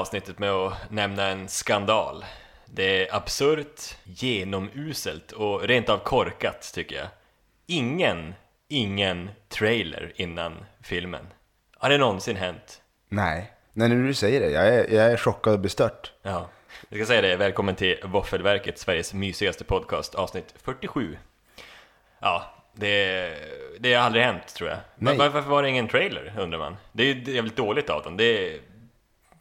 avsnittet med att nämna en skandal. Det är absurt, genomuselt och rent av korkat tycker jag. Ingen, ingen trailer innan filmen. Har det någonsin hänt? Nej, när nu du säger det, jag är, jag är chockad och bestört. Ja. Jag ska säga det, välkommen till Våffelverket, Sveriges mysigaste podcast, avsnitt 47. Ja, det, det har aldrig hänt tror jag. Nej. Var, varför var det ingen trailer undrar man? Det är ju jävligt dåligt av dem. Det,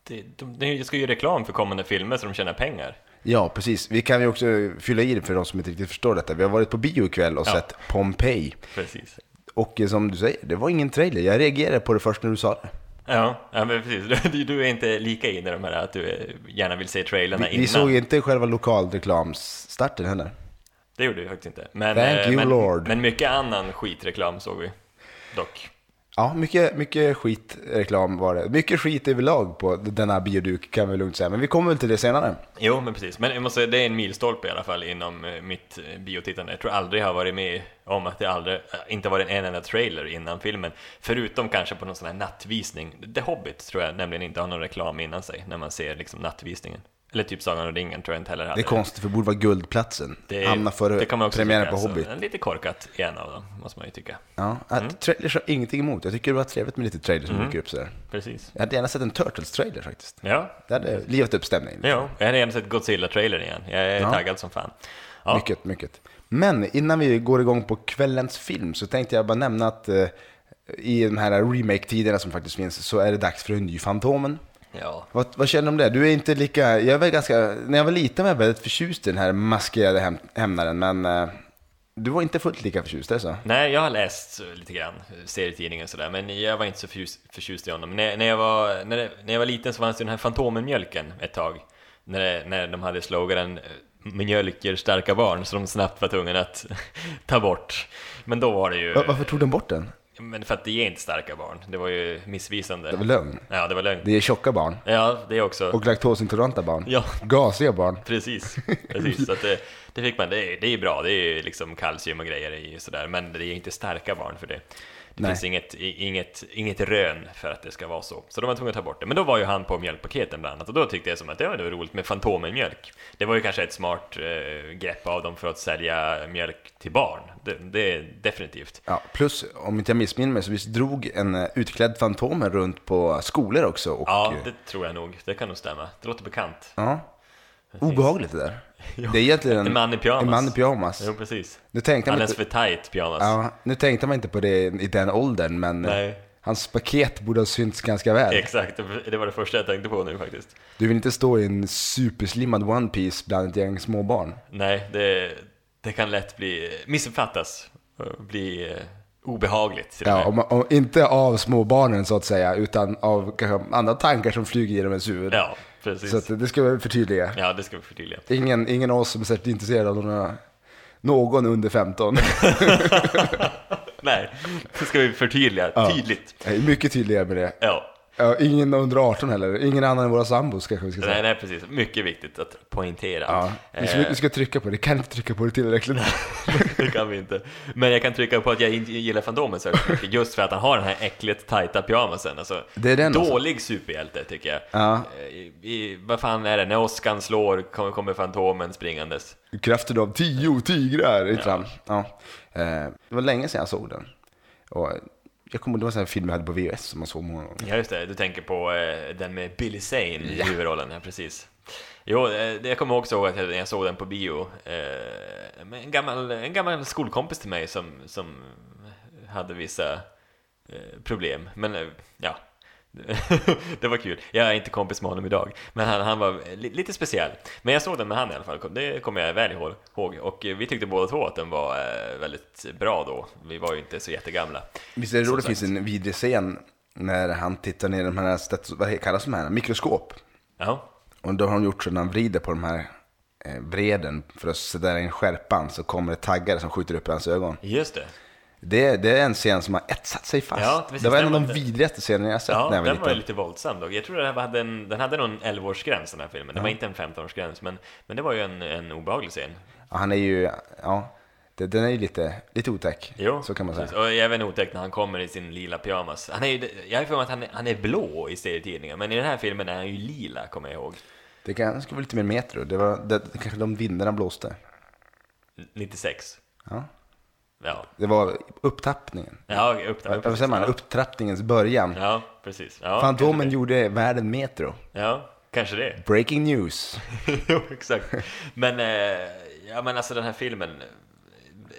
det, de, de ska ju reklam för kommande filmer så de tjänar pengar. Ja, precis. Vi kan ju också fylla i det för de som inte riktigt förstår detta. Vi har varit på bio ikväll och Ja. sett Pompeji. Precis. Och eh, som du säger, det var ingen trailer. Jag reagerade på det först när du sa det. Ja, ja men precis. Du, du är inte lika inne i de här att du eh, gärna vill se trailerna Vi, innan. vi såg inte själva lokalreklamstarten heller. Det gjorde vi faktiskt inte. Men, Thank eh, you, men, Lord. men mycket annan skitreklam såg vi. Dock. Ja, mycket, mycket skitreklam var det. Mycket skit överlag på denna bioduk kan vi lugnt säga. Men vi kommer väl till det senare. Jo, men precis. Men jag måste säga, det är en milstolpe i alla fall inom eh, mitt eh, biotittande. Jag tror aldrig jag har varit med om att det aldrig, eh, inte varit en enda trailer innan filmen. Förutom kanske på någon sån här nattvisning. The Hobbit tror jag nämligen inte har någon reklam innan sig när man ser liksom nattvisningen. Eller typ Sagan om ringen tror jag inte heller hade. Det är konstigt, för det borde vara guldplatsen. Det- Hamna före det kan man också premiären tycka, på alltså. Hobbit. Lite korkat i en av dem, måste man ju tycka. Ja, att trailers har ingenting emot. Jag tycker det var trevligt med lite trailers som dyker upp sådär. Precis. Jag hade gärna sett en Turtles-trailer faktiskt. Ja, Det hade livat upp stämningen. ja. jag hade gärna sett Godzilla-trailern igen. Jag är Ja. taggad som fan. Ja. Mycket, mycket. Men innan vi går igång på kvällens film så tänkte jag bara nämna att eh, i de här remake-tiderna som faktiskt finns så är det dags för en ny Fantomen. Ja. Vad, vad känner du om det? Du är inte lika, jag väl ganska, när jag var liten var jag väldigt förtjust i den här maskerade häm, hämnaren, men eh, du var inte fullt lika förtjust, är det så? Nej, jag har läst lite grann serietidningar och sådär, men jag var inte så förtjust, förtjust i honom. När, när, jag var, när, det- när jag var liten så fanns ju den här Fantomen-mjölken ett tag. När, det- när de hade sloganen eh, mjölker starka barn, så de snabbt var tvungna att ta bort. Men då var det ju... Va- Varför tog de bort den? Men för att det ger inte starka barn. Det var ju missvisande. Det var lögn. Ja, det var lögn. Det är tjocka barn. Ja, det också. Och laktosintoleranta barn. Ja. Gasiga barn. Precis, precis. Så att det, det fick man, det, är- det är bra, det är liksom kalcium och grejer i sådär, men det är inte starka barn för det. Det Nej. finns inget, inget, inget rön för att det ska vara så. Så de var tvungna att ta bort det. Men då var ju han på mjölkpaketen bland annat, och då tyckte jag som att det var det var roligt med Fantomen-mjölk. Det var ju kanske ett smart eh, grepp av dem för att sälja mjölk till barn. Det, det är definitivt. Ja, plus, om inte jag missminner mig, så visst drog en eh, utklädd Fantomen runt på skolor också. Och, Ja, eh, det tror jag nog. Det kan nog stämma. Det låter bekant. ja. Obehagligt det där. Det är egentligen en, En man i pyjamas. En man i pyjamas. Jo, precis. Nu tänkte man Alldeles inte, för tight pyjamas. ja, nu tänkte man inte på det i den åldern, men Nej. hans paket borde ha synts ganska väl. Exakt, det- var det första jag tänkte på nu faktiskt. Du vill inte stå i en superslimmad One Piece bland ett gäng småbarn. Nej, det, det kan lätt bli missuppfattas och bli eh, obehagligt och Ja, om, man- om, inte av småbarnen så att säga, utan av kanske andra tankar som flyger genom ens huvud. Ja, precis. Så att, det ska vi förtydliga. Ja, det ska vi förtydliga. Ingen, ingen av oss som är särskilt intresserad av några, någon under 15. Nej, det ska vi förtydliga tydligt. Jag är mycket tydligare med det. Ja, Ja, ingen under 18 heller. Ingen annan än våra sambos kanske vi ska säga. nej, nej, precis. Mycket viktigt att poängtera. Ja, vi, ska, vi ska trycka på det. Kan inte trycka på det tillräckligt. det kan vi inte. Men jag kan trycka på att jag gillar Fantomen så mycket, just för att han har den här äckligt tajta pyjamasen. Alltså, Det är den alltså. dålig superhjälte tycker jag. Ja. Eh, I, i, vad fan är det? När Oskan slår kommer, kommer Fantomen springandes. Kraften av tio tigrar i fram. Ja. Eh, Det var länge sedan jag såg den. Och jag kommer det var en film jag hade på VHS som man såg många gånger. Ja just det, du tänker på eh, den med Billy Zane i huvudrollen, ja precis. Jo, eh, det- jag kommer också ihåg att jag, jag såg den på bio, eh, en, gammal, en gammal skolkompis till mig som, som hade vissa eh, problem, men eh, ja. det var kul. Jag är inte kompis med honom idag, men han, han var li, lite speciell. Men jag såg den med han i alla fall, det kommer jag väl ihåg. Och eh, vi tyckte båda två att den var eh, väldigt bra då. Vi var ju inte så jättegamla. Visst är det roligt, det finns en vidrig scen när han tittar ner i de här, vad kallas de här, mikroskop. Ja, Och då har de gjort så när han vrider på de här eh, vreden för att sätta in skärpan så kommer det taggar som skjuter upp i hans ögon. just det. Det, det är en scen som har etsat sig fast. Ja, precis. det var en av de var- vidrigaste scenerna jag sett Ja, när jag var den var liten. lite våldsam dock. Jag tror den hade en, den hade nog en 11-årsgräns den här filmen. Det var inte en 15-årsgräns, men, men det var ju en, en obehaglig scen. Ja, han är ju, ja. Det, den är ju lite, lite otäck, Jo, så kan man säga. precis. Och även otäckt när han kommer i sin lila pyjamas. Han är ju, jag har för mig att han är, han är blå i serietidningen, men i den här filmen är han ju lila, kommer jag ihåg. Det kanske var lite mer metro, det var det, kanske de vindarna blåste. 96. Ja. Ja, Det var upptappningen. ja upp, upp, Vad säger man? Upptrappningens början. Ja, precis. Ja, Fantomen gjorde världen metro. Ja, kanske det. Breaking news. jo, exakt. Men, eh, ja men alltså den här filmen eh,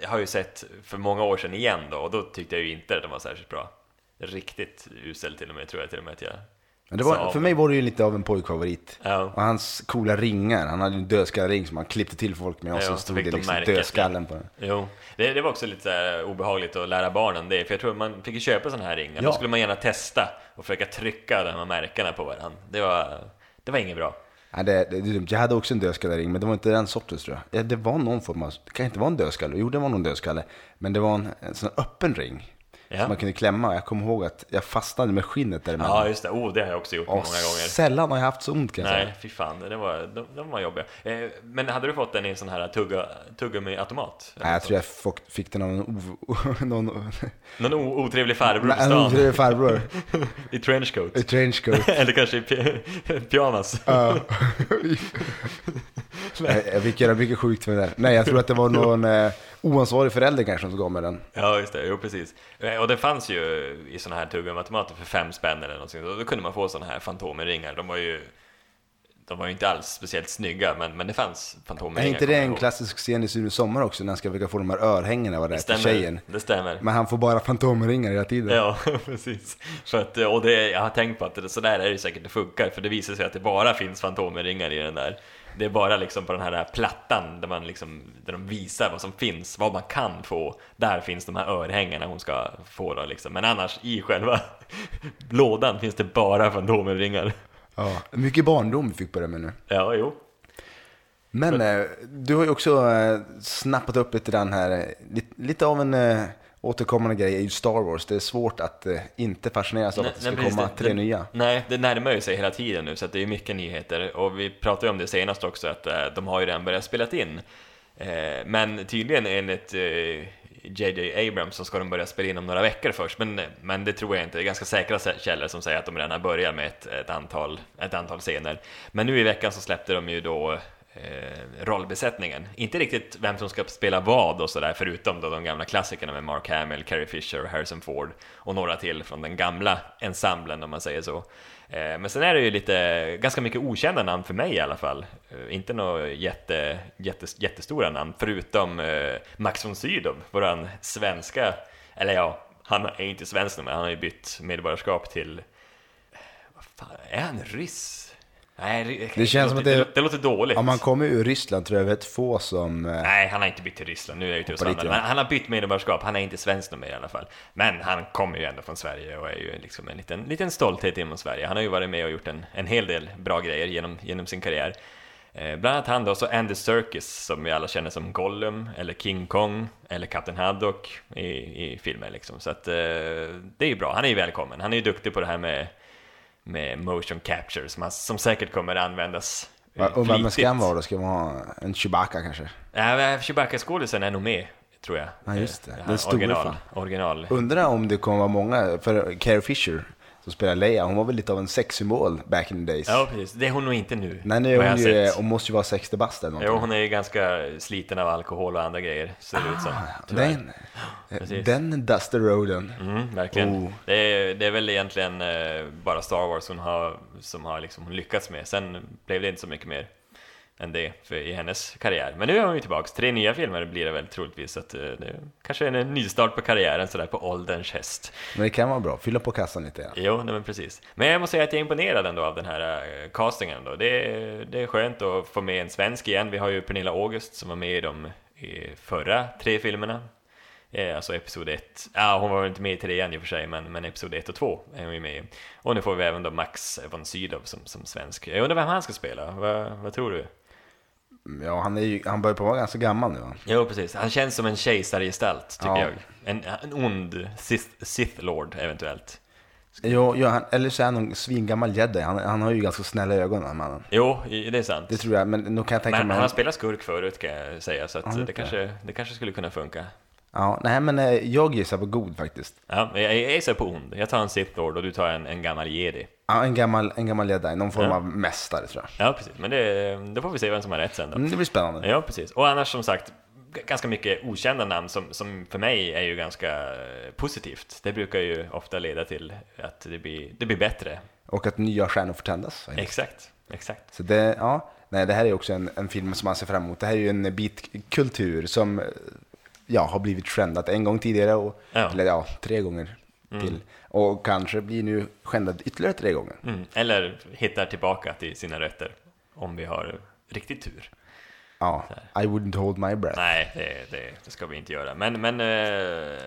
jag har ju sett för många år sedan igen då, och då tyckte jag ju inte att den var särskilt bra. Riktigt usel till och med, tror jag till och med att jag det var, för mig var det ju lite av en pojkfavorit. Ja. Och hans coola ringar, han hade en dödskallering som han klippte till folk med och Ja, så stod det de liksom dödskallen på den. Jo, det, det var också lite här obehagligt att lära barnen det, för jag tror man fick ju köpa sådana här ringar, Ja. då skulle man gärna testa och försöka trycka de här märkena på varandra. Det var, det var inget bra. Ja, det, det, det jag hade också en dödskallering, men det var inte den sortens tror jag. Ja, det var någon form av, det kan inte vara en dödskalle, jo det var nog en dödskalle. Men det var en, en sån öppen ring. Ja. Som man kunde klämma. Jag kommer ihåg att jag fastnade med skinnet däremellan. Ja, just det. Oh, det har jag också gjort och många gånger. sällan har jag haft så ont kan jag Nej, säga. fy fan, det var, de, de var jobbiga. Eh, men hade du fått den i en sån här tugga, tuggummi-automat? Nej, jag tror jag fick, fick den av någon, någon, Någon o, otrevlig farbror på Nej, en stan otrevlig farbror i trenchcoat. i trenchcoat. Eller kanske i pyjamas. Ja. Jag fick göra mycket sjukt med det. Nej, jag tror att det var någon eh, oansvarig förälder kanske som gav mig den. Ja, just det. Jo, precis. Eh, Och det fanns ju i såna här tuggummi-automater för fem spänn eller någonting. Då kunde man få såna här fantomenringar. De var ju... De var ju inte alls speciellt snygga, men, men det fanns Är fantomenringar. inte det en klassisk scen i Sune Sommar också, när han ska försöka få de här örhängena vad det är till Stämmer, tjejen? det stämmer. Men han får bara fantomringar hela tiden. Ja, precis. För att, och det, jag har tänkt på att det, så där är det säkert det funkar, för det visar sig att det bara finns fantomringar i den där. Det är bara liksom på den här plattan där, man liksom, där de visar vad som finns, vad man kan få. Där finns de här örhängena hon ska få då liksom. Men annars i själva lådan finns det bara fantomringar. Ja, mycket barndom vi fick börja med nu. Ja, jo. Men eh, du har ju också eh, snappat upp lite den här, eh, lite, lite av en återkommande grej är ju Star Wars. Det är svårt att eh, inte fascineras av att det ska precis, komma tre det, nya. Nej, det närmar ju sig hela tiden nu så att det är mycket nyheter och vi pratade ju om det senast också att eh, de har ju redan börjat spela in. Eh, men tydligen enligt eh, JJ Abrams så ska de börja spela in om några veckor först, men, men det tror jag inte. Det är ganska säkra källor som säger att de redan har börjat med ett, ett, antal, ett antal scener. Men nu i veckan så släppte de ju då eh, rollbesättningen. Inte riktigt vem som ska spela vad och sådär, förutom då de gamla klassikerna med Mark Hamill, Carrie Fisher, Harrison Ford och några till från den gamla ensemblen om man säger så. Eh, Men sen är det ju lite, ganska mycket okända namn för mig i alla fall. Eh, Inte några jätte, jätte, jättestora namn, förutom eh, Max von Sydow, våran svenska, eller ja, han är inte svensk nu, men han har ju bytt medborgarskap till, vad fan, är han ryss? Nej, det, Det känns som att det- det, det låter dåligt. Om man kommer ur Ryssland tror jag vet få som... Eh, Nej, han har inte bytt till Ryssland, nu är jag ute och svamlar. Men han har bytt medborgarskap, han är inte svensk numera i alla fall. Men han kommer ju ändå från Sverige och är ju liksom en liten, liten stolthet inom Sverige. Han har ju varit med och gjort en, en hel del bra grejer genom, genom sin karriär. Eh, bland annat han då, så Andy Serkis som vi alla känner som Gollum, eller King Kong, eller Captain Haddock i, i filmer liksom. Så att eh, det är ju bra, han är ju välkommen. Han är ju duktig på det här med, med motion capture som, som säkert kommer användas eh, och vem ska han vara då? Ska man ha en Chewbacca kanske? Ja, Chewbacca-skådisen är nog med, tror jag. Ja, just det. Eh, Den original, fan. original. Undrar om det kommer vara många, för Carrie Fisher som spelar Leia, hon var väl lite av en sexsymbol back in the days. Ja, precis. Det är hon nog inte nu. Nej, nu är hon ju, hon måste ju vara 60 bast eller Jo, någonting. hon är ju ganska sliten av alkohol och andra grejer, ser det ut som. tyvärr. den, Precis. den Dusty Roaden. Mm, verkligen. Oh. Det, är, det är väl egentligen eh, bara Star Wars hon har, som har liksom lyckats med. Sen blev det inte så mycket mer än det för, i hennes karriär. Men nu är hon ju tillbaks. Tre nya filmer blir det väl troligtvis. Så att, eh, det kanske är en nystart på karriären sådär på ålderns häst. Men det kan vara bra, fylla på kassan lite. Ja. Jo, nej, men precis. Men jag måste säga att jag är imponerad ändå av den här eh, castingen. Då. Det, är, det är skönt att få med en svensk igen. Vi har ju Pernilla August som var med i de i förra tre filmerna. Eh, alltså episod 1. Ja, hon var väl inte med i trean i och för sig, men, men episod 1 och 2 är hon ju med i. Och nu får vi även då Max von Sydow som, som svensk. Jag undrar vem han ska spela? Vad, vad tror du? Ja, han, är ju, han börjar på vara ganska gammal nu va? Jo, precis. Han känns som en kejsargestalt, tycker Ja. jag. En, en ond Sith, Sith Lord, eventuellt. Jo, jo han, eller så är han någon svingammal jedi. Han, han har ju ganska snälla ögon den här mannen. Jo, det är sant. Det tror jag, men kan jag tänka Men mig... han har spelat skurk förut kan jag säga, så att Ja, det kanske, det kanske skulle kunna funka. Ja, nej men eh, jag gissar på god faktiskt. Ja, jag, är på ond. Jag tar en Sith Lord och du tar en, en gammal jedi. Ja, en gammal, en gammal jedi, någon form Ja. av mästare tror jag. Ja, precis. Men det, då får vi se vem som har rätt sen då. Mm, det blir spännande. Ja, precis. Och annars som sagt, ganska mycket okända namn som, som för mig är ju ganska positivt. Det brukar ju ofta leda till att det blir, det blir bättre. Och att nya stjärnor får tändas. Exakt, exakt. Så det, ja, nej, det här är också en, en film som man ser fram emot. Det här är ju en bit kultur som ja, har blivit trendat en gång tidigare, och, Ja. eller ja, tre gånger till. Och kanske blir nu skändad ytterligare tre gånger. Mm. Eller hittar tillbaka till sina rötter, om vi har riktigt tur. Ja, I wouldn't hold my breath. Nej, det, det, det ska vi inte göra. Men, men eh,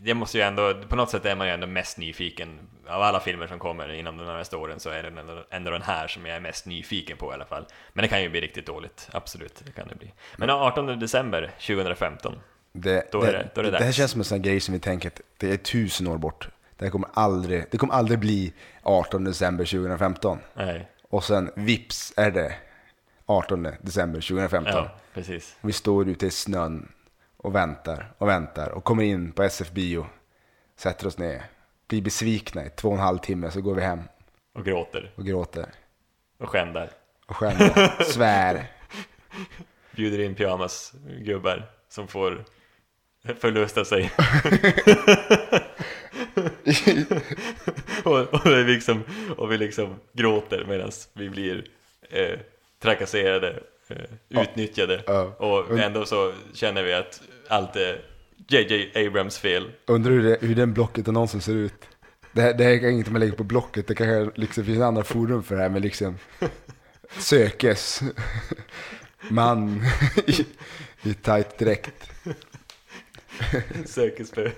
det måste ju ändå, på något sätt är man ju ändå mest nyfiken. Av alla filmer som kommer inom de närmaste åren så är det ändå, ändå den här som jag är mest nyfiken på i alla fall. Men det kan ju bli riktigt dåligt, absolut. Det kan det bli. Men 18 december 2015. Det, Då är det- då är det det här känns som en sån grej som vi tänker att det är tusen år bort. Det här kommer aldrig, det kommer aldrig bli 18 december 2015. Nej, Och sen vips är det 18 december 2015. ja, precis. Vi står ute i snön och väntar och väntar och kommer in på SF Bio, sätter oss ner, blir besvikna i två och en halv timme, så går vi hem Och gråter och gråter och skändar. och skämmer, svär. Bjuder in pyjamasgubbar som får förlusta sig. och, och, vi liksom, och vi liksom gråter medan vi blir eh, trakasserade, eh, utnyttjade. Ja. Och ändå så känner vi att allt är JJ Abrams fel. Undrar hur, det, hur den blocket någonsin ser ut. Det här, det här är inget man lägger på blocket, det kanske liksom finns andra forum för det här, men liksom sökes man i, i tight dräkt. Sökes för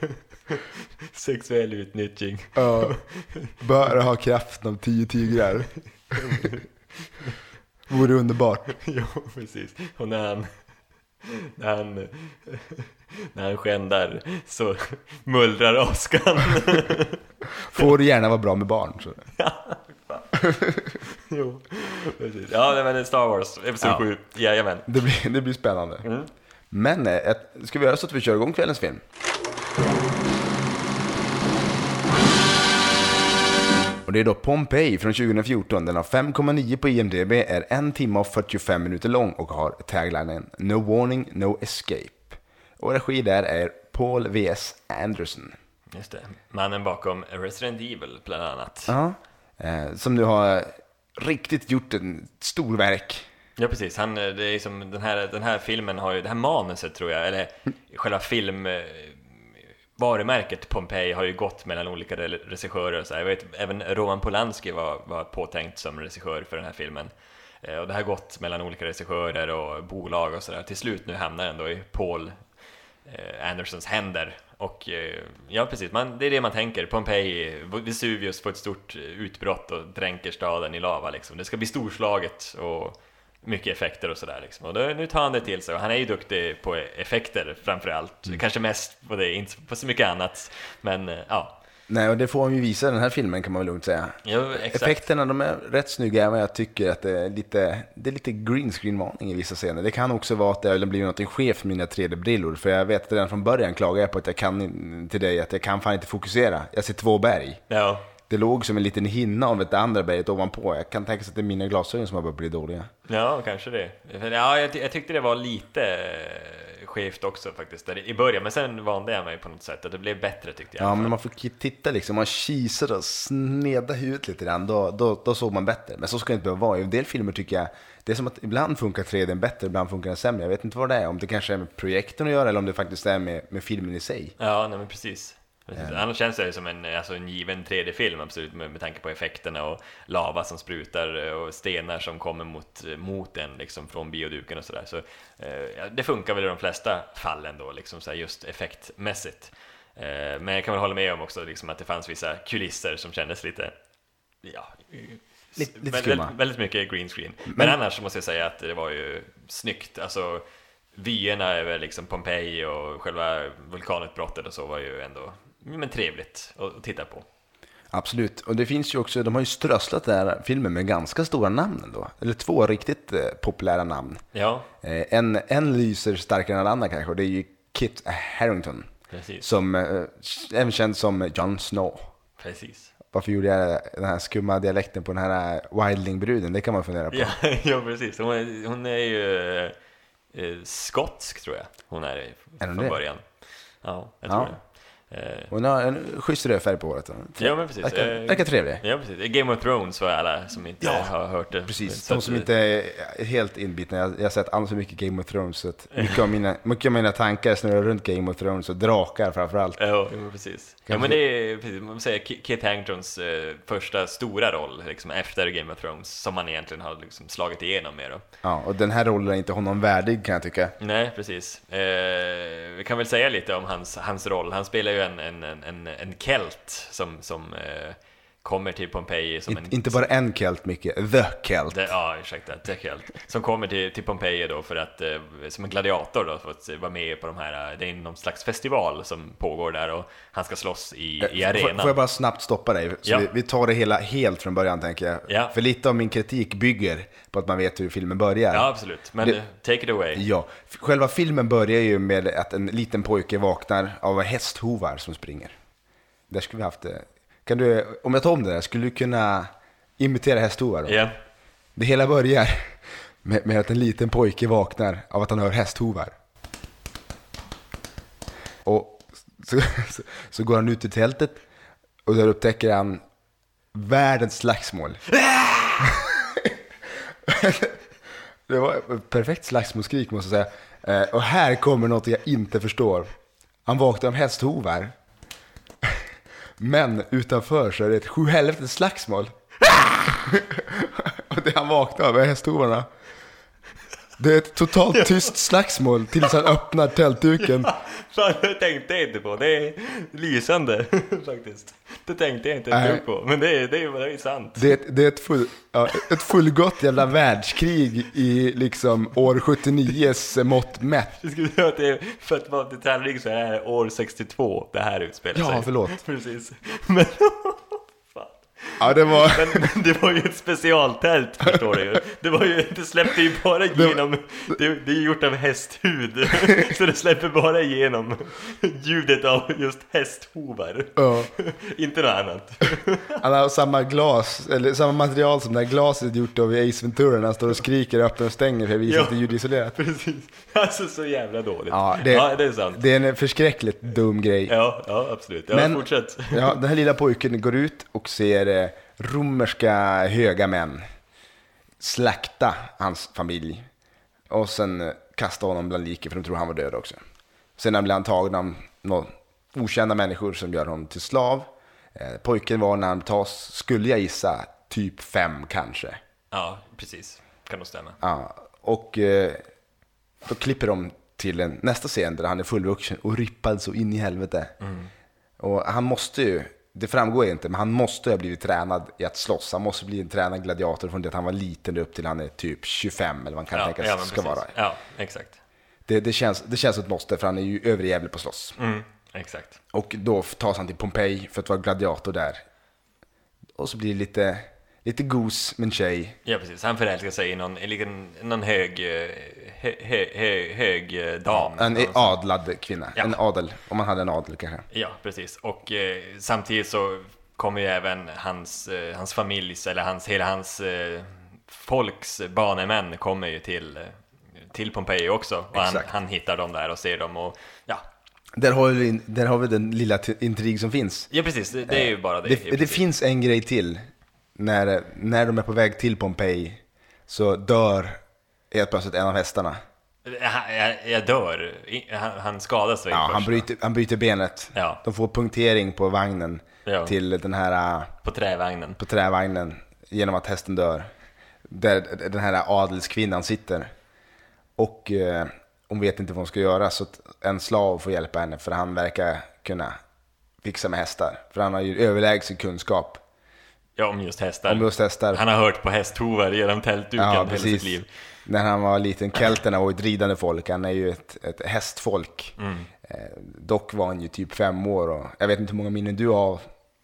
sexuell utnyttjning. Ja, bara ha kraften av tio tigrar. Vore underbart. Jo, precis. Och när han, när han, när han skändar så mullrar åskan. Får gärna vara bra med barn. Så. jo, precis. Ja, det var Star Wars, Episod Ja. 7. Jajamän. Det, blir, det blir spännande. Mm. Men eh, ska vi göra så att vi kör igång kvällens film? Och det är då Pompeii från 2014. Den har 5,9 på IMDB, är en timme och 45 minuter lång och har taglinen No warning, no escape. Och regi där är Paul V.S. Anderson. Just det. Mannen bakom Resident Evil, bland annat. Ja. Eh, som nu har riktigt gjort en storverk. Ja, precis. Han, eh, det är som den här, den här filmen har ju, det här manuset tror jag, eller själva film... eh, Varumärket Pompeji har ju gått mellan olika re- regissörer och så här. Jag vet, även Roman Polanski var, var påtänkt som regissör för den här filmen. Eh, Och det har gått mellan olika regissörer och bolag och sådär. Till slut nu hamnar den då i Paul eh, Andersons händer. Och eh, ja, precis, man, det är det man tänker. Pompeji, Vesuvius får ett stort utbrott och dränker staden i lava liksom. Det ska bli storslaget och mycket effekter och sådär liksom. Och då, nu tar han det till sig och han är ju duktig på effekter framför allt. Kanske mest på det, inte på så mycket annat. Men ja, Nej, och det får han ju visa i den här filmen kan man väl lugnt säga. jo, exakt. Effekterna de är rätt snygga, även jag tycker att det är lite, det är lite green screen-varning i vissa scener. Det kan också vara att det har blivit något skevt med mina 3D-brillor. För jag vet att redan från början klagade jag på att jag kan till dig att jag kan fan inte fokusera. Jag ser två berg. Ja, Det låg som en liten hinna av ett andra berget ovanpå. Jag kan tänka sig att det är mina glasögon som har börjat bli dåliga. Ja, kanske det. Ja, jag, ty- jag tyckte det var lite eh, skevt också faktiskt i början, men sen vande jag mig på något sätt och det blev bättre tyckte jag. Ja, men man ki- titta liksom, man kisar och sneda huvudet lite grann, då, då, då såg man bättre. Men så ska det inte behöva vara. I en del filmer tycker jag, det är som att ibland funkar 3D bättre, ibland funkar den sämre. Jag vet inte vad det är, om det kanske är med projektorn att göra eller om det faktiskt är med, med filmen i sig. Ja, nej men precis. Precis. Annars känns det som en, alltså en given 3D-film absolut med, med tanke på effekterna och lava som sprutar eh, och stenar som kommer mot, mot en liksom från bioduken och sådär. Så, eh, det funkar väl i de flesta fallen då, liksom så här just effektmässigt. Eh, men jag kan väl hålla med om också liksom att det fanns vissa kulisser som kändes lite, ja, Lite- lite väldigt, väldigt, väldigt mycket green screen. Men, annars så måste jag säga att det var ju snyggt. Alltså, vyerna över liksom Pompeji och själva vulkanutbrottet och så var ju ändå men trevligt att titta på. Absolut, och det finns ju också, de har ju strösslat den här filmen med ganska stora namn ändå. Eller två riktigt eh, populära namn. Ja, Eh, en, en lyser starkare än den andra kanske, och det är ju Kit Harington. precis. Som eh, även känd som Jon Snow. Precis. Varför gjorde jag den här skumma dialekten på den här Wildling-bruden? Det kan man fundera på. Ja, ja precis. Hon är, hon är ju eh, skotsk, tror jag. Hon är, Är hon från det? början. Ja, jag Ja. tror det. Eh, Hon har en schysst röd färg på håret. Ja, men precis. Verkar, Eh, verkar trevlig. Ja, precis. Game of Thrones för alla som inte Ja, har hört det. Precis, de som eh, inte är helt inbitna. Jag, jag har sett alldeles för mycket Game of Thrones. Så att mycket, av mina, mycket av mina tankar snurrar runt Game of Thrones och drakar framförallt. Ja, jo, precis. Ja, Kanske- men det är precis, man säger Ki- Kit Haringtons eh, första stora roll liksom, efter Game of Thrones som man egentligen har liksom, slagit igenom med. Då. Ja, och den här rollen är inte honom värdig kan jag tycka. Nej, precis. Eh, vi kan väl säga lite om hans, hans roll. Han spelar ju en, en, en, en, en kelt som, som eh, kommer till Pompeji som en... In, inte bara en Kelt, mycket. The Kelt. Det, ja, ursäkta, The Kelt. Som kommer till, till Pompeji då för att, eh, som en gladiator då, för att vara med på de här, eh, det är någon slags festival som pågår där och han ska slåss i, i Eh, Får, arenan. får jag bara snabbt stoppa dig? Så Ja. vi, vi tar det hela helt från början tänker jag. Ja. För lite av min kritik bygger på att man vet hur filmen börjar. Ja, absolut. Men Det- take it away. Ja, själva filmen börjar ju med att en liten pojke vaknar av hästhovar som springer. Där skulle vi haft det. Kan du, om jag tar om det där, skulle du kunna imitera hästhovar? Då? Ja, Det hela börjar med, med att en liten pojke vaknar av att han hör hästhovar. Och så, så, så går han ut i tältet och där upptäcker han världens slagsmål. Det var ett perfekt slagsmålskrik måste jag säga. Eh, Och här kommer något jag inte förstår. Han vaknar av hästhovar. Men utanför så är det ett sjuhelvetes slagsmål. Och det han vaknar av är hästhovarna. Det är ett totalt tyst slagsmål tills han öppnar tältduken. Fan, det tänkte jag inte på. Det är lysande faktiskt. Det tänkte jag inte ett dugg på. Men det är, det är, det är sant. Det är, ett- det är ett, full, ja, ett fullgott jävla världskrig i liksom år 79s mått mätt. Jag skulle säga att det är, för att vara detaljrik så är det här år 62 det här utspelar Ja, sig. förlåt. Precis. Men. Ja, det var... Men, men det var ju ett specialtält förstår du. Det var ju, det släppte ju bara igenom, det, det är gjort av hästhud. Så det släpper bara igenom ljudet av just hästhovar. Ja. Inte något annat. Han har samma glas, eller samma material som det här glaset gjort av i Ace Ventura när han står och skriker, öppnar och stänger för att visa Ja. det är ljudisolerat. Precis. Alltså så jävla dåligt. Ja, det, ja, det är sant. det är en förskräckligt dum grej. Ja, ja absolut. Ja, Men- fortsätt. Ja, den här lilla pojken går ut och ser eh, romerska höga män slakta hans familj. Och sen kasta honom bland liken för de tror han var död också. Sen blir han tagen av några okända människor som gör honom till slav. Eh, pojken var när han tas, skulle jag gissa, typ fem kanske. Ja, precis. Kan nog stämma. Ja, och eh, då klipper de till en, nästa scen där han är fullvuxen och rippad så in i helvete. Och han måste ju, det framgår inte, men han måste ha blivit tränad i att slåss. Han måste bli en tränad gladiator från det att han var liten upp till han är typ 25 eller vad man kan Ja, tänka sig ja, ska precis. vara. Ja, exakt. Det, det, känns, det känns ett måste för han är ju överjävlig på slåss. Mm, exakt. Och då tas han till Pompeji för att vara gladiator där. Och så blir det lite, lite gos med en tjej. Ja, precis. Han förälskar sig i någon, någon hög, eh, hö, hö, hö, hög eh, dam. En adlad kvinna. Ja. En adel, om man hade en adel kanske. Ja, precis. Och eh, samtidigt så kommer ju även hans, eh, hans familjs, eller hans, hela hans eh, folks banemän kommer ju till, eh, till Pompeji också. Och han, han hittar dem där och ser dem och ja. Där har, vi, där har vi den lilla intrig som finns. Ja, precis. Det, det är ju bara det. Det, det finns en grej till. När, när de är på väg till Pompeji så dör helt plötsligt en av hästarna. Jag, jag, dör. Han, han skadas väl Ja, först, han, bryter, han bryter benet. Ja. De får punktering på vagnen Ja. till den här, äh, På trävagnen. på trävagnen genom att hästen dör. Där den här adelskvinnan sitter. Och eh, hon vet inte vad hon ska göra så en slav får hjälpa henne för han verkar kunna fixa med hästar. För han har ju överlägsen kunskap Ja, om just hästar. om just hästar. Han har hört på hästhovar genom tältduken Ja, hela sitt liv. När han var liten, kelterna var ju ett ridande folk. Han är ju ett, ett hästfolk. Mm. Eh, dock var han ju typ fem år och jag vet inte hur många minnen du har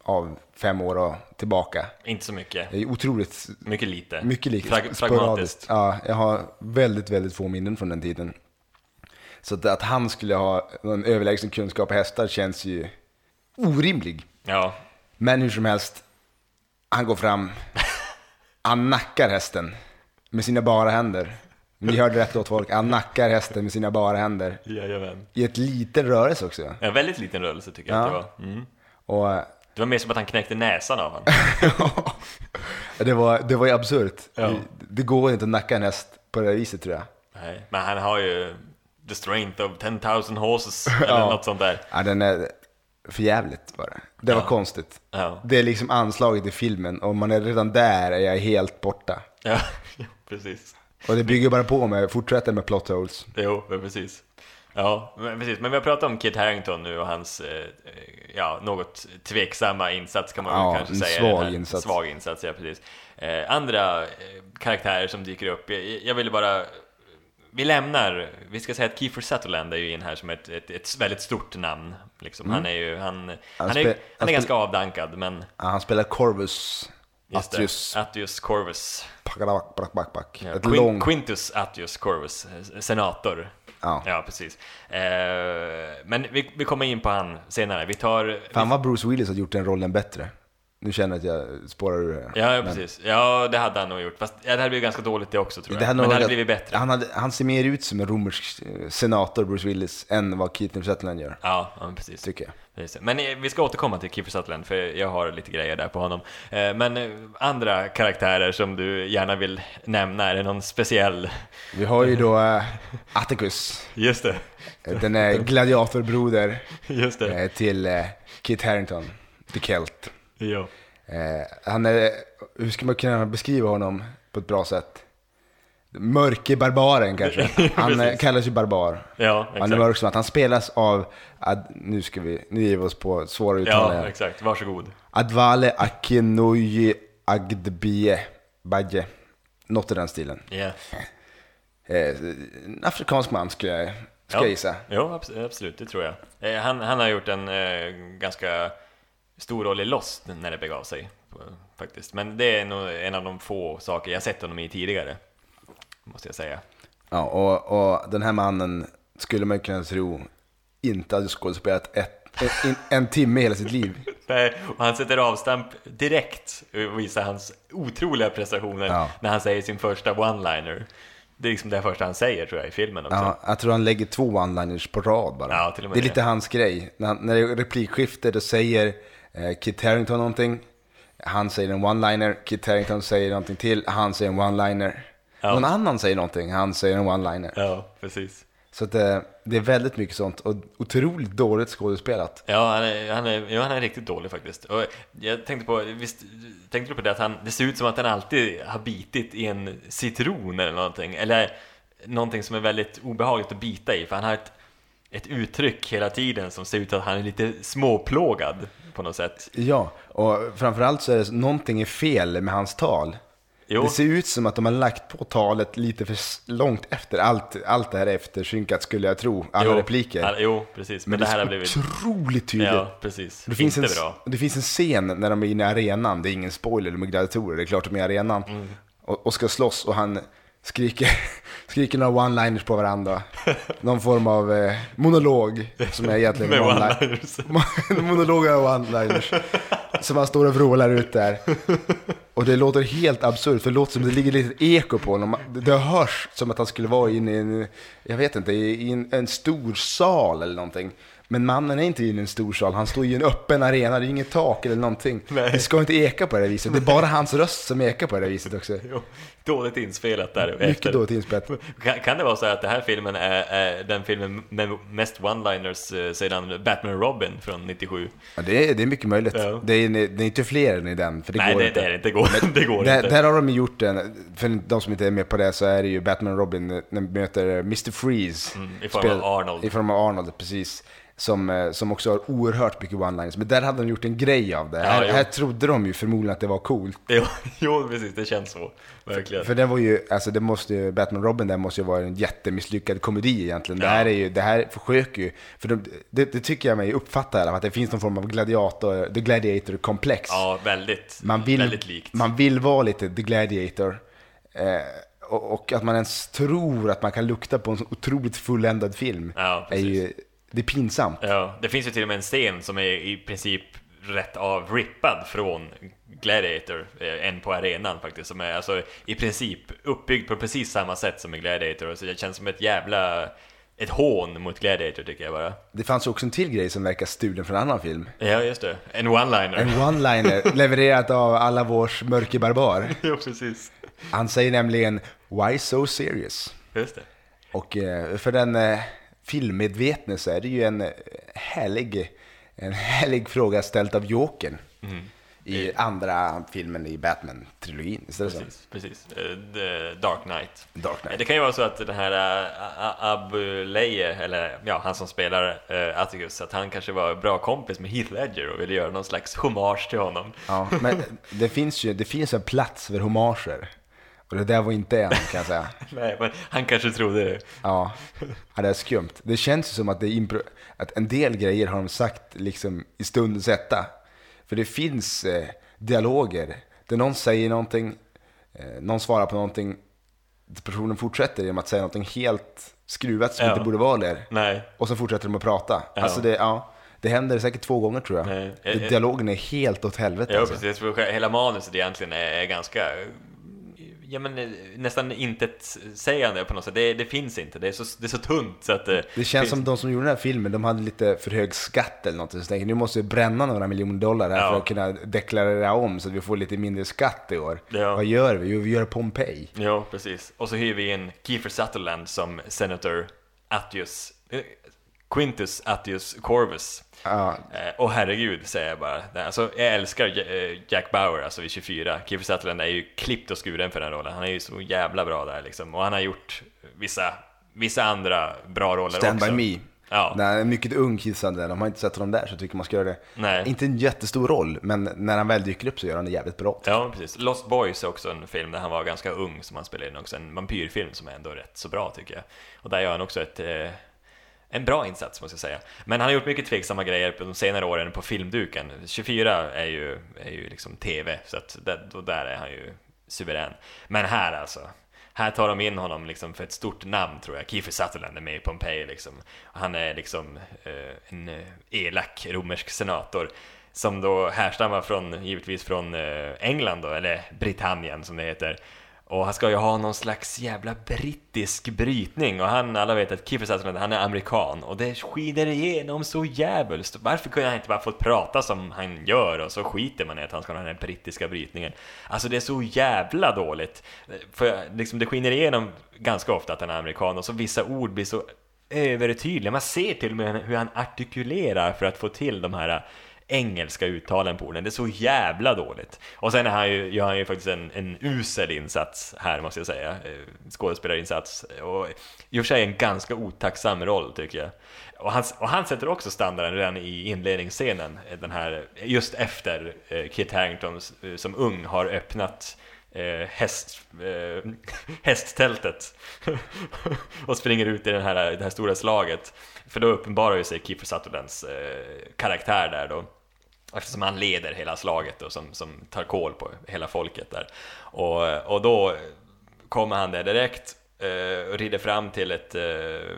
av fem år och tillbaka. Inte så mycket. Det är otroligt Mycket lite. mycket. Prag- sporadiskt. pragmatiskt. Ja, jag har väldigt, väldigt få minnen från den tiden. Så att, att han skulle ha någon överlägsen kunskap i hästar känns ju orimlig. Ja, Men hur som helst, han går fram, han nackar hästen med sina bara händer. Ni hörde rätt åt folk, han nackar hästen med sina bara händer. jajamän. I ett liten rörelse också. En väldigt liten rörelse tycker jag Ja. att det var. Mm. Och eh, Det var mer som att han knäckte näsan av honom. det var, det var ju absurt. Ja. Det, det går inte att nacka en häst på det här viset tror jag. Nej, men han har ju the strength of 10,000 horses, eller Ja. något sånt där. Ja, den är för jävligt bara. Det var Ja. konstigt. Ja, Det är liksom anslaget i filmen och man är redan där är jag helt borta. ja, precis. Och det bygger bara på med, fortsätter med plot holes. Jo, precis. Ja, men precis. Men vi har pratat om Kit Harington nu och hans, eh, ja, något tveksamma insats kan man Ja, väl kanske en säga. svag insats. Svag insats, ja precis. Eh, andra eh, karaktärer som dyker upp, jag, jag ville bara vi lämnar, vi ska säga att Kiefer Sutherland är ju in här som ett, ett, ett väldigt stort namn. Liksom. Han är ju, han, han, är, han Mm. han är ganska avdankad, men Ja, han spelar Corvus Attius Attius Corvus. Back, back, back, back. Ja, Quin- lång... Quintus Attius Corvus, eh, senator. Ja. Ja, precis. Eh, men vi, vi kommer in på han senare. Vi tar... Fan vad Bruce Willis har gjort den rollen bättre. Nu känner jag att jag spårar ur det. Ja, ja, precis. Ja, det hade han nog gjort. Fast ja, det hade blivit ganska dåligt det också tror jag. Det hade men det hade blivit bättre. Han, hade, han ser mer ut som en romersk eh, senator, Bruce Willis, än vad Keith Sutherland gör. Ja, ja, precis. Tycker jag. Men eh, vi ska återkomma till Kiefer Sutherland, för jag har lite grejer där på honom. Eh, Men andra karaktärer som du gärna vill nämna, är det någon speciell? Vi har ju då Atticus. Just det, Den är gladiatorbroder just det. till Kit Harington, The Celt. Ja. Eh, han är, hur ska man kunna beskriva honom på ett bra sätt? Mörke barbaren kanske. Han eh, kallas ju barbar. Ja, Han är exakt. mörk som att han spelas av, ad, nu ska vi, nu ger vi oss på svåra Ja, uttalanden. exakt. Varsågod. Advale Akinoye Agdbie Badje. Något i den stilen. Ja. Eh, en afrikansk man skulle jag, ska Ja. jag gissa. Jo, abs- absolut, det tror jag. Eh, Han, han har gjort en eh, ganska stor roll i Lost när det begav sig, faktiskt. Men det är nog en av de få saker jag sett honom i tidigare, måste jag säga. Ja, och, och den här mannen skulle man kunna tro inte hade skådespelat ett, en, en timme hela sitt liv. Nej, och han sätter avstamp direkt och visar hans otroliga prestationer Ja. när han säger sin första one-liner. Det är liksom det första han säger tror jag i filmen också. Ja, jag tror han lägger två one-liners på rad bara. Ja, det är det. lite hans grej. När, han, när det är replikskifte då säger Kit Harington någonting. Han säger en one-liner, Kit Harington säger någonting till, han säger en one-liner. Ja. Någon annan säger någonting, han säger en one-liner. Ja, precis. Så att, eh, det är väldigt mycket sånt och otroligt dåligt skådespelat. Ja, han är, han, är, ja, han är riktigt dålig faktiskt. Och jag tänkte på, visst, tänkte du på det att han, det ser ut som att han alltid har bitit i en citron eller någonting, eller någonting som är väldigt obehagligt att bita i, för han har ett, ett uttryck hela tiden som ser ut att han är lite småplågad på något sätt. Ja, och framförallt så är det någonting är fel med hans tal. Jo, Det ser ut som att de har lagt på talet lite för långt efter. Allt, allt det här är eftersynkat skulle jag tro, alla jo, repliker. all- jo, precis. Men, Men det här är har blivit... otroligt tydligt. Ja, precis. Det finns, Inte en, bra. det finns en scen när de är inne i arenan, det är ingen spoiler, de är gladiatorer, det är klart de är i arenan. Mm. Och, och ska slåss och han skriker, skriker några one-liners på varandra. Någon form av eh, monolog som är egentligen Med one-liners. En monolog av one-liners. Som han står och vrålar ut där. Och det låter helt absurt, för det låter som det ligger lite eko på honom. Det hörs som att han skulle vara inne i en, jag vet inte, i en, en stor sal eller någonting. Men mannen är inte i en stor sal, han står i en öppen arena, det är inget tak eller någonting. Nej. Det ska inte eka på det här viset, det är bara hans röst som ekar på det här viset också. Jo, dåligt inspelat där Mycket efter. dåligt inspelat. Kan, kan det vara så att den här filmen är, är den filmen med mest one-liners eh, sedan Batman och Robin från 97? Ja, det, är, det är mycket möjligt. Ja. Det, är, det är inte fler än i den, för det Nej, går det, inte. är det inte. Det går, det går Där, inte. där har de gjort en, för de som inte är med på det så är det ju Batman och Robin när de möter Mr. Freeze. Mm, i form av Arnold. I form av Arnold, precis. Som, eh, som också har oerhört mycket one-liners. Men där hade de gjort en grej av det. Ja, här, här trodde de ju förmodligen att det var coolt. Jo, jo, precis, det känns så. Verkligen. För det var ju, alltså det måste ju, Batman Robin där måste ju vara en jättemisslyckad komedi egentligen. Det Ja. här är ju, det här försöker ju, för de, det, det tycker jag mig uppfatta att det finns någon form av gladiator, the gladiator-komplex. Ja, väldigt, man vill, väldigt likt. Man vill vara lite the gladiator. Eh, och, och att man ens tror att man kan lukta på en så otroligt fulländad film Ja, är precis. ju, det är pinsamt. Ja, det finns ju till och med en scen som är i princip rätt av rippad från Gladiator, eh, en på arenan faktiskt, som är alltså i princip uppbyggd på precis samma sätt som i Gladiator, så det känns som ett jävla ett hån mot Gladiator tycker jag bara. Det fanns också en till grej som verkar stulen från en annan film. Ja, just det. En one-liner. En one-liner levererat av alla vårs mörke barbar. jo, precis. Han säger nämligen “Why so serious?” Just det. Och eh, för den eh, filmmedvetne så är det ju en eh, härlig, en härlig fråga ställd av Jokern. Mm. I andra filmen i Batman-trilogin. Istället så. Precis, precis. Eh, The Dark Knight. Dark Knight. Det kan ju vara så att den här Abu Leje, eller ja, han som spelar uh, Atticus, att han kanske var bra kompis med Heath Ledger och ville göra någon slags hommage till honom. Ja, men det finns ju det finns en plats för homager. Och det där var inte en kan jag säga. Nej, men han kanske trodde det. Ja, ja det är skumt. Det känns som att, det impro- att en del grejer har de sagt liksom i stundens hetta. För det finns eh, dialoger där någon säger någonting, eh, någon svarar på någonting, personen fortsätter genom att säga någonting helt skruvat som Ja. inte borde vara där. Nej. Och så fortsätter de att prata. Ja. Alltså det, ja, det händer säkert två gånger tror jag. Nej. Eh, eh. Dialogen är helt åt helvete. Ja, alltså. precis. Hela manuset egentligen är ganska ja, men, eh, nästan inte ett sägande på något sätt. Det, det finns inte. Det är, så, det är så tunt så att eh, Det känns finns- som de som gjorde den här filmen, de hade lite för hög skatt eller något. Så tänker, nu måste vi bränna några miljoner dollar här Ja. för att kunna deklarera om så att vi får lite mindre skatt i år. Ja. Vad gör vi? Jo, vi gör Pompeji. Ja, precis. Och så hyr vi in Kiefer Sutherland som Senator Attius, eh, Quintus Attius Corvus. Ja, Eh, och herregud, säger jag bara. Alltså, jag älskar eh, Jack Bauer, alltså vid 24. Kiefer Sutherland är ju klippt och skuren för den rollen. Han är ju så jävla bra där liksom. Och han har gjort vissa, vissa andra bra roller Stand också. by me. Ja. När han är mycket ung kissande, de har inte sett honom där så tycker man ska göra det. Nej. Inte en jättestor roll, men när han väl dyker upp så gör han det jävligt bra. Ja, precis. Lost Boys är också en film där han var ganska ung som han spelade in också. En vampyrfilm som är ändå rätt så bra tycker jag. Och där gör han också ett, eh, en bra insats måste jag säga. Men han har gjort mycket tveksamma grejer på de senare åren på filmduken. 24 är ju, är ju liksom TV, så att där, då där är han ju suverän. Men här alltså. Här tar de in honom liksom för ett stort namn tror jag. Kiefer Sutherland är med i Pompeji liksom. Han är liksom eh, en eh, elak romersk senator som då härstammar från, givetvis från eh, England då, eller Britannien som det heter. Och han ska ju ha någon slags jävla brittisk brytning och han, alla vet att Kiefer Sutherland, han är amerikan och det skiner igenom så jävligt. Varför kunde han inte bara fått prata som han gör och så skiter man i att han ska ha den här brittiska brytningen? Alltså det är så jävla dåligt. För liksom det skiner igenom ganska ofta att han är amerikan och så vissa ord blir så övertydliga. Man ser till och med hur han artikulerar för att få till de här engelska uttalen på orden. Det är så jävla dåligt. Och sen är han ju, gör han ju faktiskt en, en usel insats här, måste jag säga. Eh, skådespelarinsats. Och i och för sig en ganska otacksam roll, tycker jag. Och han, och han sätter också standarden redan i inledningsscenen, eh, den här, just efter eh, Kit Harington som ung har öppnat eh, häst, eh, hästtältet och springer ut i den här, det här stora slaget. För då uppenbarar ju sig Kiefer Sutherlands eh, karaktär där då. Eftersom han leder hela slaget och som, som tar koll på hela folket där. Och, och då kommer han där direkt eh, och rider fram till ett eh,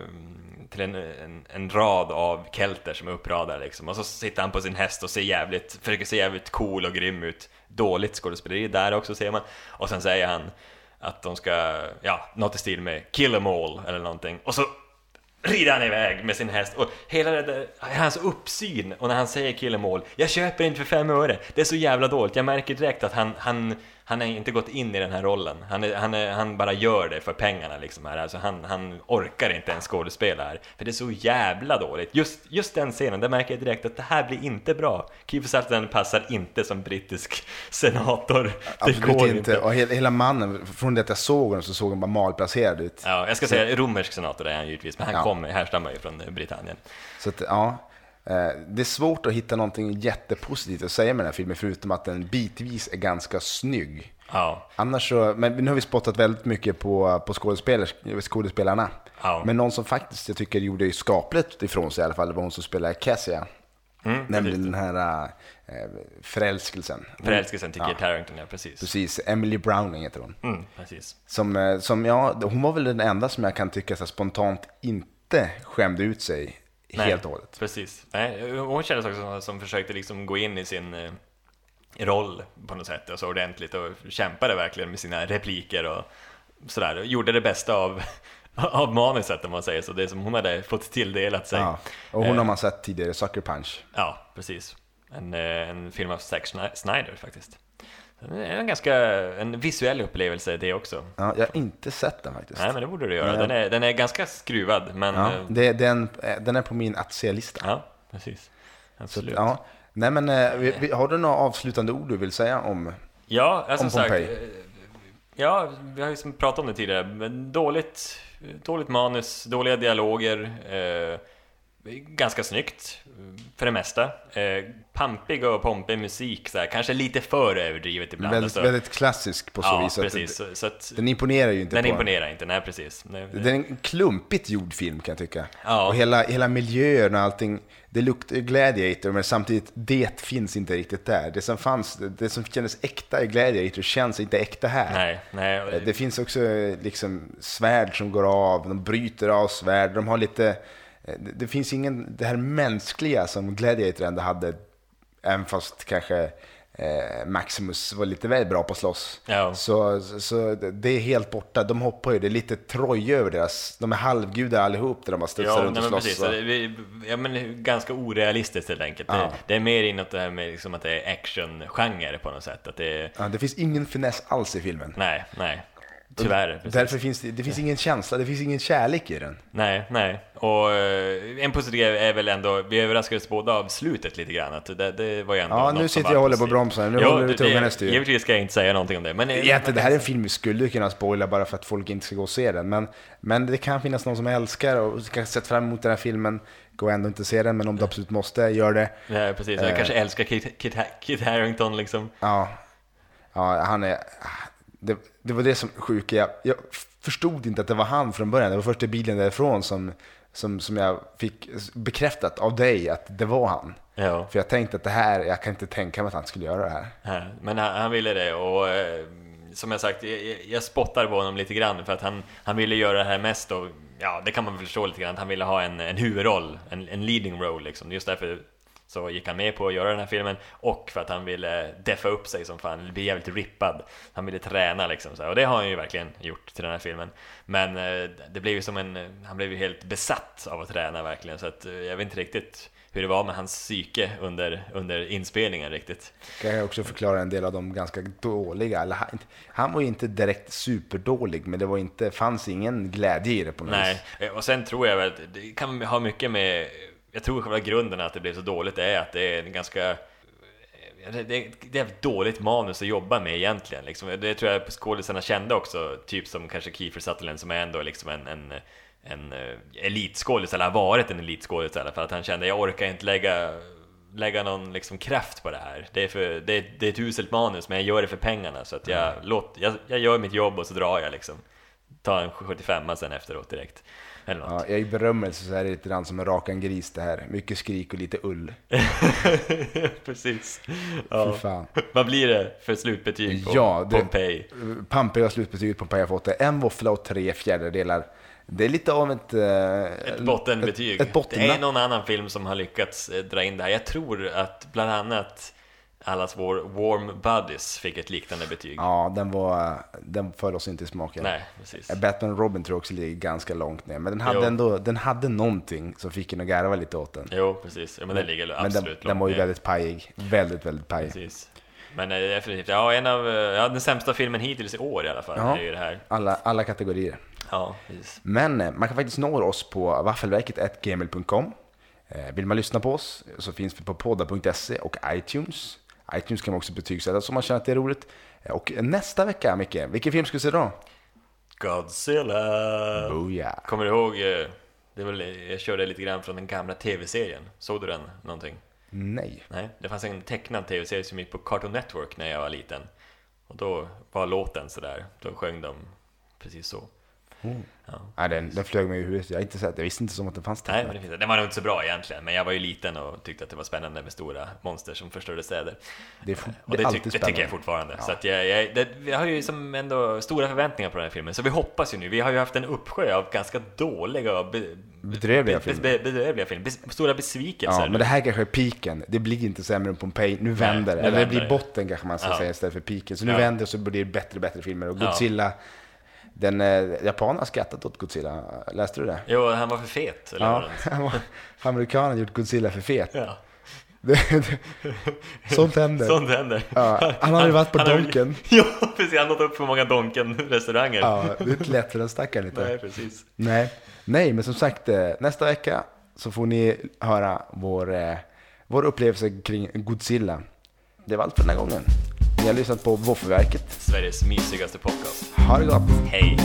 till en, en, en rad av kelter som är uppradade liksom. Och så sitter han på sin häst och ser jävligt, försöker se jävligt cool och grym ut. Dåligt skådespeleri där också ser man. Och sen säger han att de ska, ja, något i stil med kill em all eller någonting. Och så rider han iväg med sin häst. Och hela det där, hans uppsyn och när han säger killemål, jag köper inte för fem öre, det är så jävla dåligt, jag märker direkt att han, han, han har inte gått in i den här rollen, han, är, han, är, han bara gör det för pengarna liksom här, alltså han, han orkar inte ens skådespela här, för det är så jävla dåligt. Just, just den scenen, där märker jag direkt att det här blir inte bra. Kiefer Sutherland passar inte som brittisk senator. Absolut går inte. Och hela, hela mannen, från det att jag såg honom så såg han bara malplacerad ut. Ja, jag ska säga romersk senator är han givetvis, men han Ja. kommer, härstammar ju från Britannien. Så att, ja, det är svårt att hitta någonting jättepositivt att säga med den här filmen, förutom att den bitvis är ganska snygg. Ja, Annars så, men nu har vi spottat väldigt mycket på, på skådespelarna. Ja. Men någon som faktiskt jag tycker gjorde skapligt ifrån sig i alla fall, var hon som spelade Cassia. Mm, Nämligen den här äh, förälskelsen. förälskelsen till Ja. Kit Harington, ja precis. Precis, Emily Browning heter hon. Mm, precis. Som, eh, som ja, hon var väl den enda som jag kan tycka så spontant inte skämde ut sig Nej, helt och hållet. Precis. Nej, hon kändes också som, som försökte liksom gå in i sin eh, roll på något sätt, alltså ordentligt och kämpade verkligen med sina repliker och sådär. Och gjorde det bästa av, av manuset om man säger så, det som hon hade fått tilldelat sig. Ja. Och hon Eh, har man sett tidigare, Sucker Punch. Ja, precis. En, eh, en film av Zack Snyder faktiskt. Det är en ganska en visuell upplevelse det också. Ja, jag har inte sett den faktiskt. Nej, men det borde du göra. Den är, den är ganska skruvad, men Ja, ja, det, den, eh, den är på min att se-lista. ja precis. Så, Absolut. ja. Nej men, eh, vi, vi, har du några avslutande ord du vill säga om? Ja, alltså Om som sagt. Eh, Ja, vi har ju pratat om det tidigare, men dåligt, dåligt manus, dåliga dialoger, eh, ganska snyggt eh, för det mesta. Eh, pampig och pompig musik, så här, kanske lite för överdrivet ibland. Väldigt, alltså. väldigt klassisk på så ja, vis. att precis. det- Så, att, Den imponerar ju inte den på imponerar inte, nej precis. Nej, Det är en klumpigt gjord film kan jag tycka. Ja. Och hela, hela miljön och allting. Det luktar Gladiator men samtidigt, det finns inte riktigt där. Det som fanns, det, som kändes äkta i Gladiator känns inte äkta här. nej, nej. Eh, Det finns också liksom svärd som går av, de bryter av svärd, de har lite... eh, Det, det finns ingen, det här mänskliga som Gladiator ändå hade, även fast kanske eh, Maximus var lite väl bra på att slåss. Ja. Så, så, det- är helt borta, de hoppar ju, det är lite Troja över deras, de är halvgudar allihop där de bara studsar Ja, runt och slåss. precis. så- ja, men ganska orealistiskt helt enkelt. Ja. Det, det är mer inåt det här med liksom att det är actiongenre på något sätt. Att det är, Ja, det finns ingen finess alls i filmen. nej, nej. Tyvärr. precis. Därför finns det, det finns ingen känsla, det finns ingen kärlek i den. Nej, nej. Och eh, en positiv är väl ändå, vi överraskades båda av slutet lite grann. Att det, det var ju ändå Ja, nu sitter jag och håller på bromsen. Nu Jo, håller du tungan i styr. Givetvis ska jag inte säga någonting om det. Men eh, Egentligen, det här är en film vi skulle kunna spoila bara för att folk inte ska gå och se den. Men, men det kan finnas någon som älskar och kanske sett fram emot den här filmen. Gå ändå inte se den, men om du absolut måste, gör det. Nej, precis. Jag Eh. kanske älskar Kit, Kit, Kit Harington liksom. Ja, ja han är... Det, det var det som sjuka. Jag, jag förstod inte att det var han från början. Det var först i bilen därifrån som, som, som jag fick bekräftat av dig att det var han. Ja. För jag tänkte att det här, jag kan inte tänka mig att han skulle göra det här. Ja, Men han, han ville det och eh, som jag sagt, jag, jag- spottar på honom lite grann för att han, han ville göra det här mest och ja, det kan man väl förstå lite grann, att han ville ha en, en huvudroll, en, en leading role liksom. Just därför så gick han med på att göra den här filmen och för att han ville deffa upp sig som fan, bli jävligt rippad. Han ville träna liksom så här. och det har han ju verkligen gjort till den här filmen. Men eh, det blev ju som en, han blev ju helt besatt av att träna verkligen så att eh, jag vet inte riktigt hur det var med hans psyke under, under inspelningen riktigt. Kan jag också förklara en del av de ganska dåliga. Eller han, han var ju inte direkt superdålig, men det var inte, fanns ingen glädje i det på något Nej, eh, och sen tror jag väl att det kan ha mycket med, jag tror själva grunden att det blev så dåligt är att det är en ganska eh, det, är ett dåligt manus att jobba med egentligen. Liksom. Det tror jag skådisarna kände också, typ som kanske Kiefer Sutherland som är ändå liksom en, en, en eh, elitskådis, eller har varit en elitskådis i alla fall, att han kände jag orkar inte lägga lägga någon liksom kraft på det här. Det är, för, det, är, det är ett uselt manus, men jag gör det för pengarna. Så att jag, låt, jag, jag gör mitt jobb och så drar jag liksom. Ta en 75 sen efteråt direkt. Eller något. Ja, jag är i berömmelse så är det lite grann som en rakan gris det här. Mycket skrik och lite ull. Precis. Ja. fan. Vad blir det för slutbetyg på Ja, det- Pompeji? Pampiga slutbetyget på Pompeji har fått det. En våffla och tre fjärdedelar. Det är lite av ett... eh, Ett bottenbetyg. Ett, ett botten, det är någon annan film som har lyckats eh, dra in det här. Jag tror att bland annat allas vår Warm Buddies fick ett liknande betyg. Ja, den var... Den föll oss inte i smaken. Nej, precis. Batman och Robin tror jag också ligger ganska långt ner. Men den hade Jo. ändå... Den hade någonting som fick en att garva lite åt den. Jo, precis. Ja, men den ligger Men absolut den, den långt var ju väldigt pajig. Väldigt, väldigt pajig. Precis. Men eh, definitivt, ja, en av, eh, ja, den sämsta filmen hittills i år i alla fall, Ja. är ju det här. Alla, alla kategorier. Ja, precis. Men eh, man kan faktiskt nå oss på vaffelverket.gmail.com. Eh, Vill man lyssna på oss så finns vi på podda.se och iTunes. iTunes kan man också betygsätta om man känner att det är roligt. Eh, Och nästa vecka, Micke, vilken film ska vi se då? Godzilla! Booyah! Kommer du ihåg eh, Det väl, jag körde lite grann från den gamla tv-serien. Såg du den någonting? Nej. Nej, det fanns en tecknad tv-serie som gick på Cartoon Network när jag var liten. Och då var låten sådär, då sjöng de precis så. Mm. Ja. Ja, den, den flög mig i huvudet. Jag, inte sett, jag visste inte som att den fanns Nej, men det finns, den var nog inte så bra egentligen, men jag var ju liten och tyckte att det var spännande med stora monster som förstörde städer. Det fort- Och det, tyck, det tycker jag fortfarande. Ja. Så att jag, jag, det, vi har ju som ändå stora förväntningar på den här filmen, så vi hoppas ju nu. Vi har ju haft en uppsjö av ganska dåliga och be, Bedrövliga be, filmer. be, bedrövliga filmer. Stora besvikelser. Ja, men det här kanske är piken. Det blir inte sämre än Pompeji. Nu vänder det. Eller det blir det. botten kanske man ska Ja. säga istället för piken. Så nu vänder det så blir det bättre och bättre filmer. Och. Godzilla, den eh, japanerna har skrattat åt Godzilla. Läste du det? Jo, han var för fet, eller Ja, han var- amerikanerna har gjort Godzilla för fet. ja. Sånt händer. Sånt händer. Ja, han har ju varit på han Donken. Ja, precis. Han har upp för många Donken-restauranger. Ja, det är inte lätt för den stackaren inte. Nej, precis. Nej. Nej, men som sagt, eh, nästa vecka så får ni höra vår, eh, vår upplevelse kring Godzilla. Det var allt för den här gången. Ni har lyssnat på Våffelverket. Sveriges mysigaste podcast. Ha det gott! Hej!